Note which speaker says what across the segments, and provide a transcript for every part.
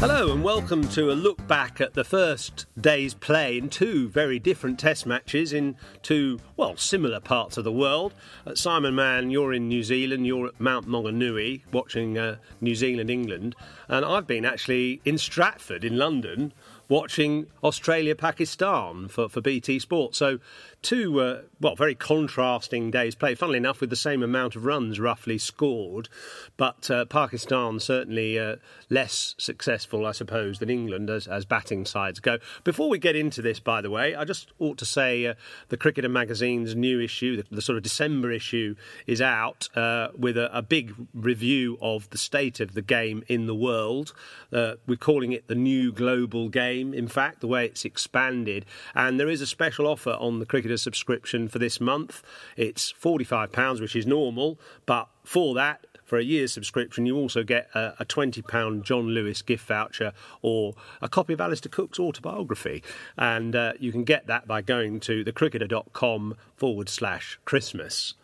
Speaker 1: Hello and welcome to a look back at the first day's play in two very different test matches in two, well, similar parts of the world. Uh, Simon Mann, you're in New Zealand, you're at Mount Maunganui watching uh, New Zealand England, and I've been actually in Stratford in London watching Australia Pakistan for, for BT Sport. So, two, uh, well, very contrasting days played. Funnily enough, with the same amount of runs roughly scored, but uh, Pakistan certainly uh, less successful, I suppose, than England as, as batting sides go. Before we get into this, by the way, I just ought to say uh, the Cricketer magazine's new issue, the, the, sort of December issue, is out uh, with a, a, big review of the state of the game in the world. Uh, we're calling it the new global game in fact, the way it's expanded. And there is a special offer on the cricketer subscription for this month. It's £45, which is normal, but for that, for a year's subscription, you also get a, a, £20 John Lewis gift voucher or a copy of Alistair Cook's autobiography. And uh, you can get that by going to thecricketer.com forward slash Christmas.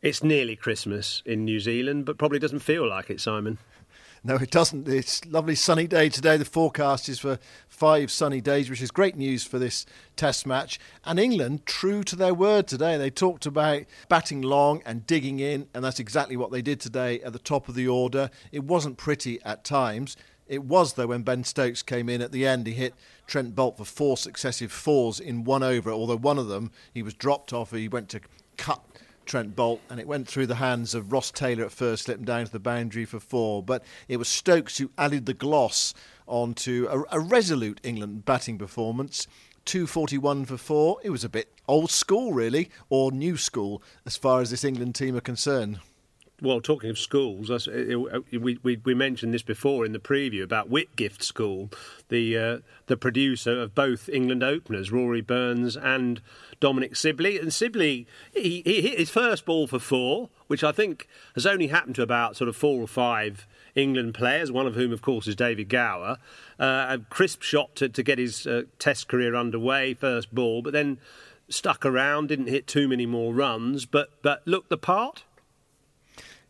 Speaker 1: It's nearly Christmas in New Zealand, but probably doesn't feel like it, Simon.
Speaker 2: No, it doesn't. It's lovely sunny day today. The forecast is for five sunny days, which is great news for this test match. And England, true to their word today, they talked about batting long and digging in, and that's exactly what they did today at the top of the order. It wasn't pretty at times. It was, though, when Ben Stokes came in at the end. He hit Trent Boult for four successive fours in one over, although one of them he was dropped off. He went to cut Trent Boult, and it went through the hands of Ross Taylor at first, slipped down to the boundary for four. But it was Stokes who added the gloss onto a, a resolute England batting performance. 241 for four. It was a bit old school, really, or new school as far as this England team are concerned
Speaker 1: well, talking of schools, we, we, we mentioned this before in the preview about Whitgift School, the uh, the producer of both England openers, Rory Burns and Dominic Sibley. And Sibley, he, he hit his first ball for four, which I think has only happened to about sort of four or five England players, one of whom, of course, is David Gower. Uh, a crisp shot to, to get his uh, Test career underway, first ball, but then stuck around, didn't hit too many more runs, but but looked the part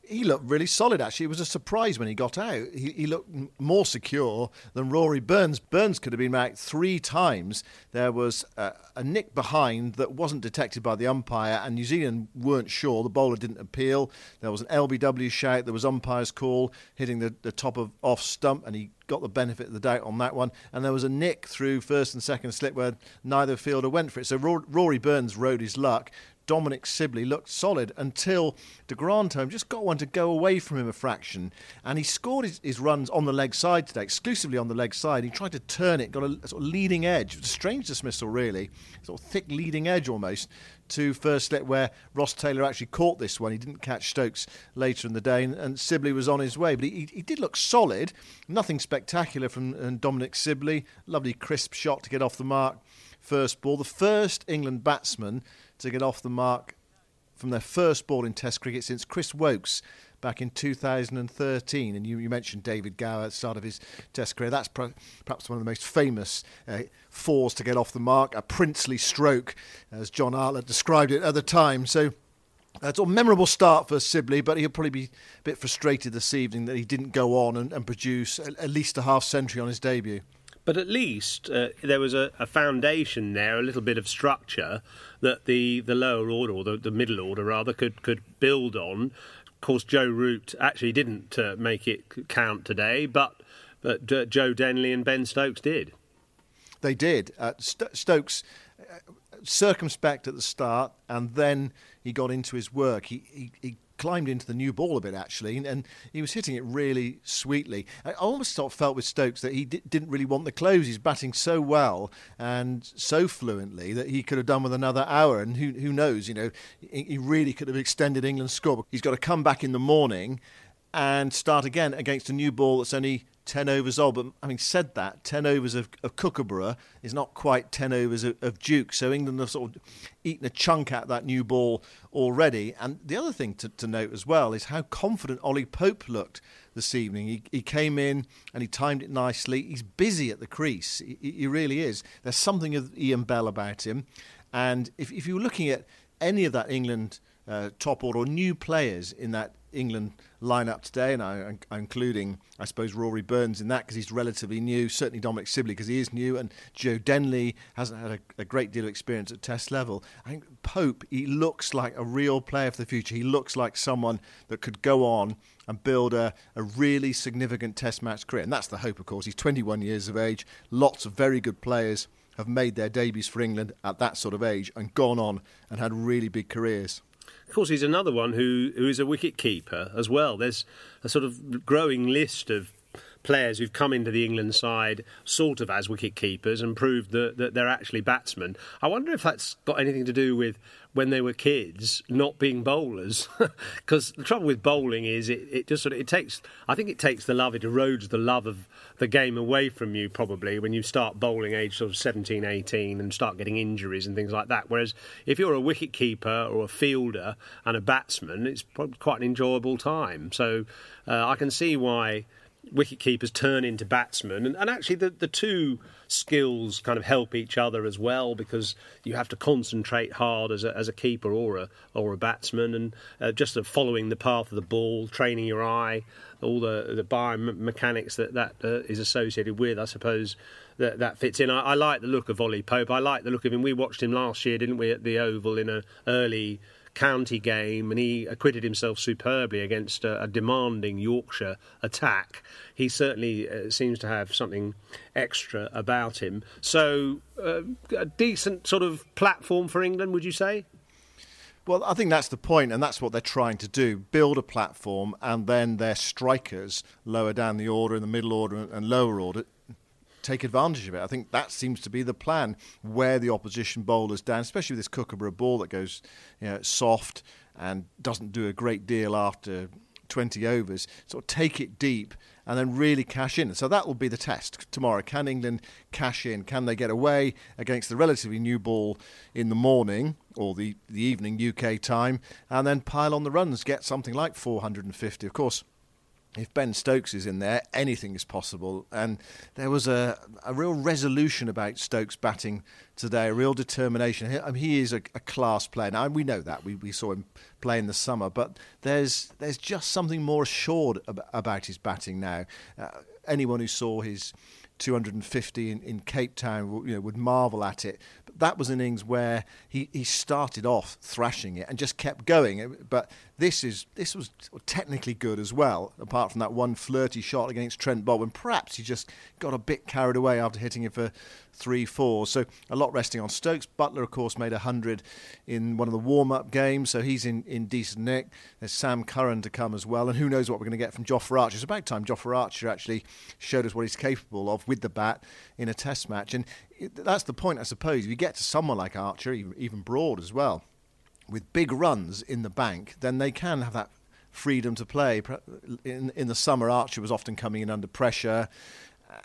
Speaker 2: he looked really solid. Actually, it was a surprise when he got out. He, he looked more secure than Rory Burns. Burns could have been back three times. There was a, a, nick behind that wasn't detected by the umpire, and New Zealand weren't sure. The bowler didn't appeal. There was an LBW shout. There was umpire's call hitting the, the top of off stump, and he got the benefit of the doubt on that one. And there was a nick through first and second slip where neither fielder went for it. So Rory Burns rode his luck Dominic Sibley looked solid until de Grandhomme just got one to go away from him a fraction. And he scored his, his runs on the leg side today, exclusively on the leg side. He tried to turn it, got a, a sort of leading edge. a strange dismissal, really, sort of thick leading edge almost to first let where Ross Taylor actually caught this one. He didn't catch Stokes later in the day, and, and Sibley was on his way. But he, he did look solid. Nothing spectacular from uh, Dominic Sibley. Lovely crisp shot to get off the mark. First ball. The first England batsman to get off the mark from their first ball in Test cricket since Chris Woakes back in 2013. And you, you mentioned David Gower at the start of his Test career. That's perhaps one of the most famous uh, fours to get off the mark, a princely stroke, as John Arlott described it at the time. So. It's a memorable start for Sibley, but he'll probably be a bit frustrated this evening that he didn't go on and, and produce at least a half century on his debut.
Speaker 1: But at least uh, there was a, a, foundation there, a little bit of structure that the, the lower order, or the, the middle order rather, could, could build on. Of course, Joe Root actually didn't uh, make it count today, but, but uh, Joe Denley and Ben Stokes did.
Speaker 2: They did. Uh, St- Stokes uh, circumspect at the start, and then he got into his work. He, he, he climbed into the new ball a bit actually, and he was hitting it really sweetly. I almost felt with Stokes that he di- didn't really want the close. He's batting so well and so fluently that he could have done with another hour. And who who knows? You know, he really could have extended England's score. He's got to come back in the morning and start again against a new ball that's only 10 overs old. But having said that, 10 overs of, of Kookaburra is not quite 10 overs of, of, Duke. So England have sort of eaten a chunk out that new ball already. And the other thing to, to note as well is how confident Ollie Pope looked this evening. He, he came in and he timed it nicely. He's busy at the crease. He, he really is. There's something of Ian Bell about him. And if, if you're looking at any of that England uh, top order or new players in that England lineup today, and I, am including, I suppose, Rory Burns in that because he's relatively new. Certainly Dominic Sibley because he is new, and Joe Denley hasn't had a, a, great deal of experience at Test level. I think Pope, he looks like a real player for the future. He looks like someone that could go on and build a, a really significant Test match career, and that's the hope, of course. He's 21 years of age. Lots of very good players have made their debuts for England at that sort of age and gone on and had really big careers.
Speaker 1: Of course, he's another one who, who is a wicket keeper as well. There's a sort of growing list of players who've come into the England side sort of as wicket keepers and proved that, that they're actually batsmen. I wonder if that's got anything to do with when they were kids not being bowlers. Because the trouble with bowling is it, it just sort of it takes I think it takes the love it erodes the love of the game away from you probably when you start bowling age sort of 17 18 and start getting injuries and things like that. Whereas if you're a wicket keeper or a fielder and a batsman it's quite an enjoyable time. So uh, I can see why wicket keepers turn into batsmen, and, and actually the, the two skills kind of help each other as well because you have to concentrate hard as a, as a keeper or a or a batsman, and uh, just following the path of the ball, training your eye, all the the biomechanics that that uh, is associated with, I suppose. That, that fits in. I, I like the look of Ollie Pope. I like the look of him. We watched him last year, didn't we, at the Oval in an early county game, and he acquitted himself superbly against a, a demanding Yorkshire attack. He certainly uh, seems to have something extra about him. So, uh, a decent sort of platform for England, would you say?
Speaker 2: Well, I think that's the point, and that's what they're trying to do build a platform, and then their strikers lower down the order, in the middle order, and lower order take advantage of it. I think that seems to be the plan. Wear the opposition bowlers down, especially with this Kookaburra ball that goes you know, soft and doesn't do a great deal after 20 overs. Sort of take it deep and then really cash in. So that will be the test tomorrow. Can England cash in? Can they get away against the relatively new ball in the morning or the, the evening UK time and then pile on the runs, get something like 450? Of course, if Ben Stokes is in there, anything is possible. And there was a, a real resolution about Stokes batting today, a real determination. He, I mean, he is a, a, class player. Now, we know that. We, we saw him play in the summer. But there's, there's just something more assured ab- about his batting now. Uh, anyone who saw his 250 in, in Cape Town, you know, would marvel at it. That was an innings where he, he started off thrashing it and just kept going. But this is this was technically good as well, apart from that one flirty shot against Trent and perhaps he just got a bit carried away after hitting it for three four. So a lot resting on Stokes. Buttler, of course, made hundred in one of the warm up games, so he's in, in decent nick. There's Sam Curran to come as well, and who knows what we're going to get from Jofra Archer. It's about time Jofra Archer actually showed us what he's capable of with the bat in a Test match, and that's the point, I suppose. If you get to someone like Archer, even Broad as well with big runs in the bank, then they can have that freedom to play. In, in the summer, Archer was often coming in under pressure,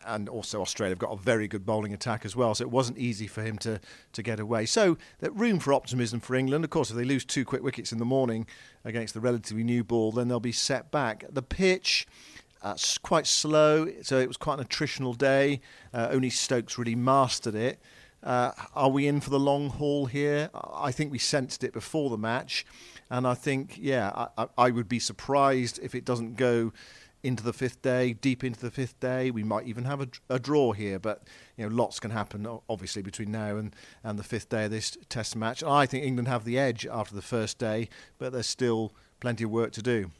Speaker 2: and also Australia have got a very good bowling attack as well, so it wasn't easy for him to, to get away. So, room for optimism for England. Of course, if they lose two quick wickets in the morning against the relatively new ball, then they'll be set back. The pitch. Uh, quite slow, so it was quite an attritional day. Uh, only Stokes really mastered it. Uh, are we in for the long haul here? I think we sensed it before the match, and I think, yeah, I, I, would be surprised if it doesn't go into the fifth day, deep into the fifth day. We might even have a, a, draw here, but you know, lots can happen obviously between now and, and the fifth day of this Test match. I think England have the edge after the first day, but there's still plenty of work to do.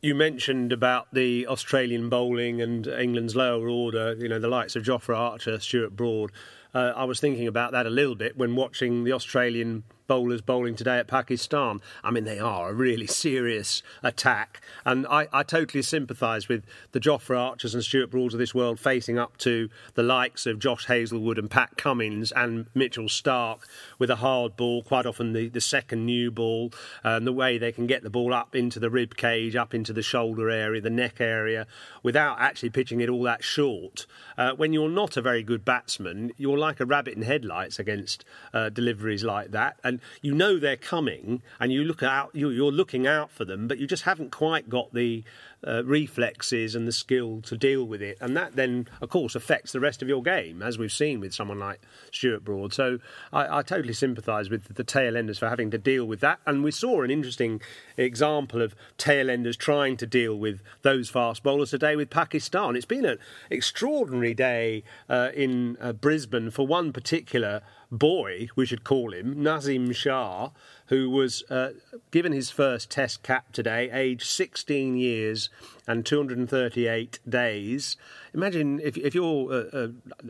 Speaker 1: You mentioned about the Australian bowling and England's lower order, you know, the likes of Jofra Archer, Stuart Broad. Uh, I was thinking about that a little bit when watching the Australian bowlers bowling today at Pakistan. I mean, they are a really serious attack. And I, I totally sympathise with the Jofra Archers and Stuart Broads of this world facing up to the likes of Josh Hazlewood and Pat Cummins and Mitchell Starc with a hard ball, quite often the, the second new ball, and the way they can get the ball up into the rib cage, up into the shoulder area, the neck area, without actually pitching it all that short. Uh, when you're not a very good batsman, you're like a rabbit in headlights against uh, deliveries like that. And you know they're coming, and you look out, you're looking out for them, but you just haven't quite got the uh, reflexes and the skill to deal with it, and that then, of course, affects the rest of your game, as we've seen with someone like Stuart Broad. So I, I totally sympathise with the tail enders for having to deal with that, and we saw an interesting example of tail enders trying to deal with those fast bowlers today with Pakistan. It's been an extraordinary day uh, in uh, Brisbane for one particular boy, we should call him, Naseem Shah, who was uh, given his first test cap today, aged 16 years and 238 days. Imagine if, if you're a,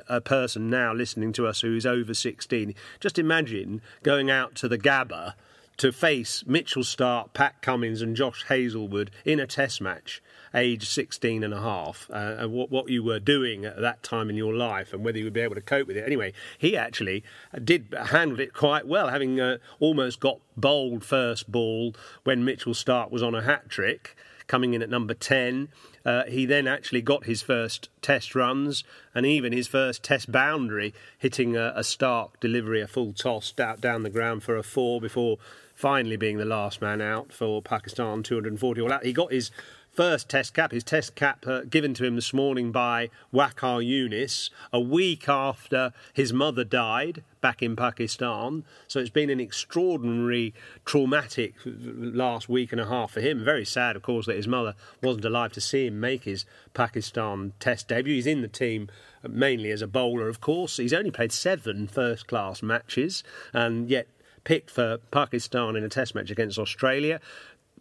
Speaker 1: a, a, person now listening to us who's over 16, just imagine going out to the Gabba to face Mitchell Starc, Pat Cummins, and Josh Hazlewood in a test match age 16 and a half, uh, and what, what you were doing at that time in your life and whether you would be able to cope with it. Anyway, he actually did handle it quite well, having uh, almost got bowled first ball when Mitchell Starc was on a hat trick, coming in at number 10. Uh, he then actually got his first test runs and even his first test boundary, hitting a, a Starc delivery, a full toss down the ground for a four before finally being the last man out for Pakistan, 240 all out. He got his first test cap, his test cap uh, given to him this morning by Waqar Younis, a week after his mother died back in Pakistan. So it's been an extraordinary, traumatic last week and a half for him. Very sad, of course, that his mother wasn't alive to see him make his Pakistan test debut. He's in the team mainly as a bowler, of course. He's only played seven first class matches and yet picked for Pakistan in a test match against Australia.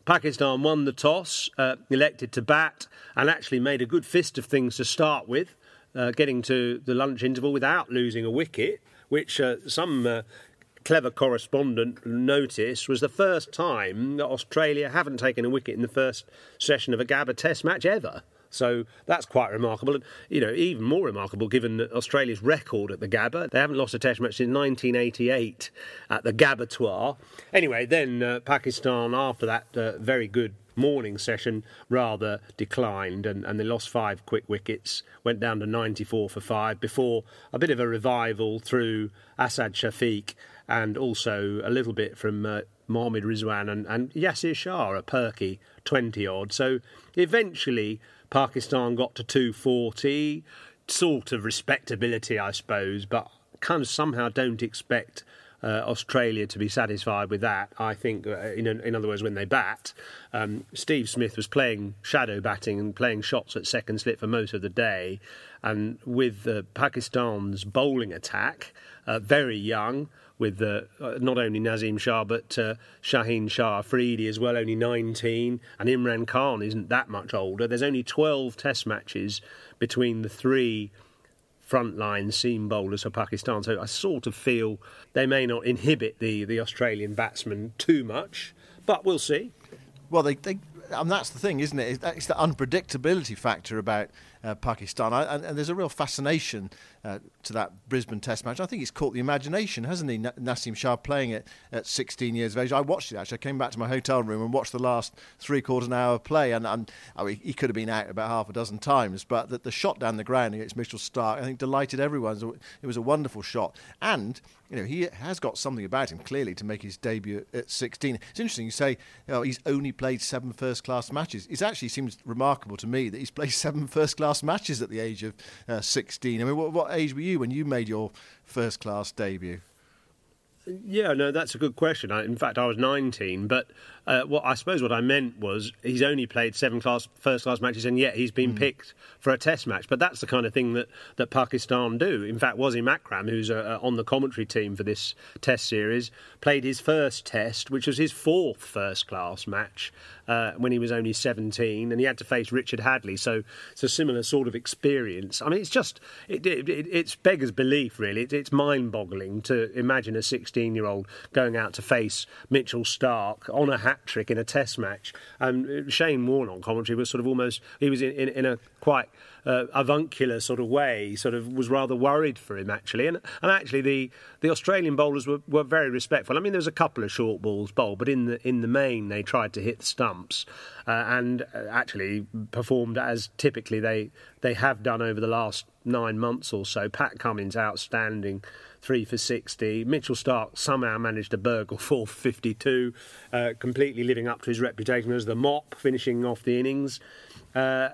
Speaker 1: Pakistan won the toss, uh, elected to bat, and actually made a good fist of things to start with, uh, getting to the lunch interval without losing a wicket, which uh, some uh, clever correspondent noticed was the first time that Australia haven't taken a wicket in the first session of a Gabba Test match ever. So that's quite remarkable. And, you know, even more remarkable given Australia's record at the Gabba. They haven't lost a test match since 1988 at the Gabbatoir. Anyway, then uh, Pakistan, after that uh, very good morning session, rather declined and, and they lost five quick wickets, went down to 94 for five before a bit of a revival through Asad Shafiq and also a little bit from uh, Mohammad Rizwan and, and Yasir Shah, a perky 20 odd. So eventually Pakistan got to 240, sort of respectability, I suppose, but kind of somehow don't expect uh, Australia to be satisfied with that. I think, uh, in, in other words, when they bat, um, Steve Smith was playing shadow batting and playing shots at second slip for most of the day. And with uh, Pakistan's bowling attack, uh, very young, with uh, not only Naseem Shah but uh, Shaheen Shah Afridi as well, only 19, and Imran Khan isn't that much older. There's only 12 Test matches between the three frontline seam bowlers for Pakistan. So I sort of feel they may not inhibit the, the Australian batsmen too much, but we'll see.
Speaker 2: Well, they, they and that's the thing, isn't it? It's the unpredictability factor about uh, Pakistan, I, and, and, there's a real fascination uh, to that Brisbane Test match. I think it's caught the imagination, hasn't he? Naseem Shah playing it at 16 years of age. I watched it actually. I came back to my hotel room and watched the last three quarters of an hour play, and, and I mean, he could have been out about half a dozen times, but the, the shot down the ground against Mitchell Starc, I think, delighted everyone. It was a wonderful shot, and you know he has got something about him clearly to make his debut at 16. It's interesting you say you know, he's only played seven first-class matches. It actually seems remarkable to me that he's played seven first-class matches at the age of uh, 16. I mean, what, what age were you when you made your first class debut?
Speaker 1: Yeah, no, that's a good question. I, in fact, I was 19, but uh, what I suppose what I meant was he's only played seven class first class matches, and yet he's been mm. picked for a Test match. But that's the kind of thing that, that Pakistan do. In fact, Wasim Akram, who's uh, on the commentary team for this Test series, played his first Test, which was his fourth first class match uh, when he was only 17, and he had to face Richard Hadlee. So it's a similar sort of experience. I mean, it's just it, it, it it's beggars belief, really. It, it's mind boggling to imagine a 16 year old going out to face Mitchell Starc on a hat hat trick in a test match. And Shane Warne on commentary was sort of almost, he was in, in, in a quite uh, avuncular sort of way, sort of was rather worried for him actually. And, and actually, the, the Australian bowlers were, were very respectful. I mean, there was a couple of short balls bowled, but in the, in the main, they tried to hit the stumps uh, and uh, actually performed as typically they, they have done over the last nine months or so. Pat Cummins outstanding three for 60. Mitchell Starc somehow managed to burgle four for 52, uh, completely living up to his reputation as the mop, finishing off the innings. Uh,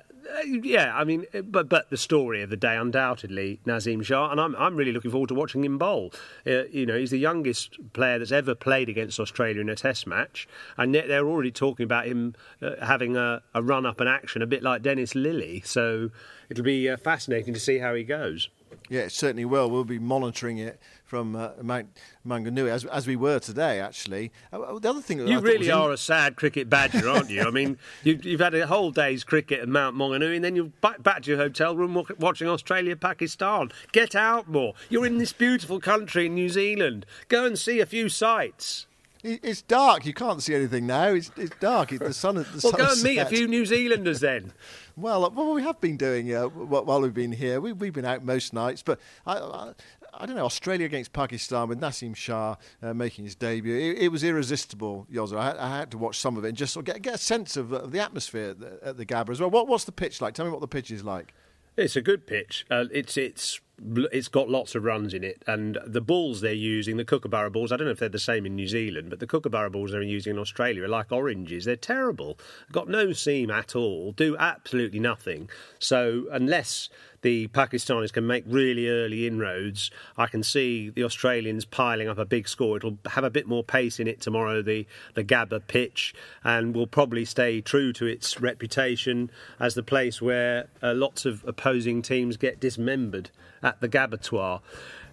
Speaker 1: yeah, I mean, but but the story of the day, undoubtedly, Naseem Shah, and I'm I'm really looking forward to watching him bowl. Uh, you know, he's the youngest player that's ever played against Australia in a Test match, and they're already talking about him uh, having a, a, run up and action, a bit like Dennis Lillee. So it'll be uh, fascinating to see how he goes.
Speaker 2: Yeah, it certainly will. We'll be monitoring it from uh, Mount Maunganui, as, as we were today, actually. Uh, the other thing that
Speaker 1: you really are in... a sad cricket badger, aren't you? I mean, you, have had a whole day's cricket at Mount Maunganui, and then you're back, back to your hotel room watching Australia Pakistan. Get out more. You're in this beautiful country in New Zealand. Go and see a few sights.
Speaker 2: It's dark. You can't see anything now. It's, it's dark. It's the sun. The
Speaker 1: well,
Speaker 2: sun
Speaker 1: go and meet a few New Zealanders then.
Speaker 2: well, well, we have been doing uh, while we've been here. We, have been out most nights, but I, I, I, don't know. Australia against Pakistan with Naseem Shah uh, making his debut. It, it was irresistible, Yozzer. I, I, had to watch some of it and just sort of get, get a sense of, of the atmosphere at the, at the Gabba as well. What, what's the pitch like? Tell me what the pitch is like.
Speaker 1: It's a good pitch. Uh, it's it's it's got lots of runs in it, and the balls they're using, the Kookaburra balls, I don't know if they're the same in New Zealand, but the Kookaburra balls they're using in Australia are like oranges. They're terrible. Got no seam at all. Do absolutely nothing. So unless the Pakistanis can make really early inroads, I can see the Australians piling up a big score. It'll have a bit more pace in it tomorrow, the, the Gabba pitch, and will probably stay true to its reputation as the place where uh, lots of opposing teams get dismembered at the Gabbatoir.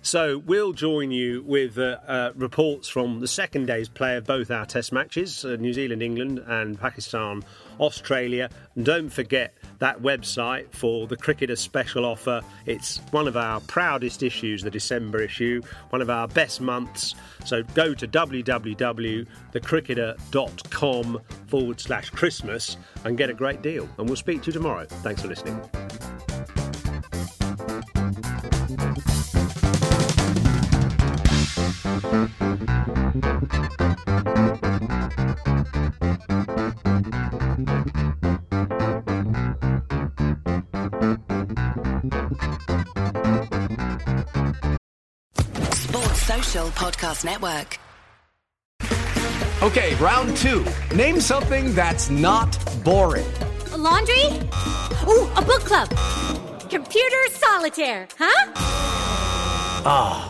Speaker 1: So we'll join you with uh, uh, reports from the second day's play of both our Test matches, uh, New Zealand, England, and Pakistan, Australia. And don't forget that website for the Cricketer special offer. It's one of our proudest issues, the December issue, one of our best months. So go to www.thecricketer.com forward slash Christmas and get a great deal. And we'll speak to you tomorrow. Thanks for listening.
Speaker 3: Podcast Network.
Speaker 4: Okay, round two. Name something that's not boring.
Speaker 5: A laundry? Ooh, a book club. Computer solitaire, huh?
Speaker 4: Ah.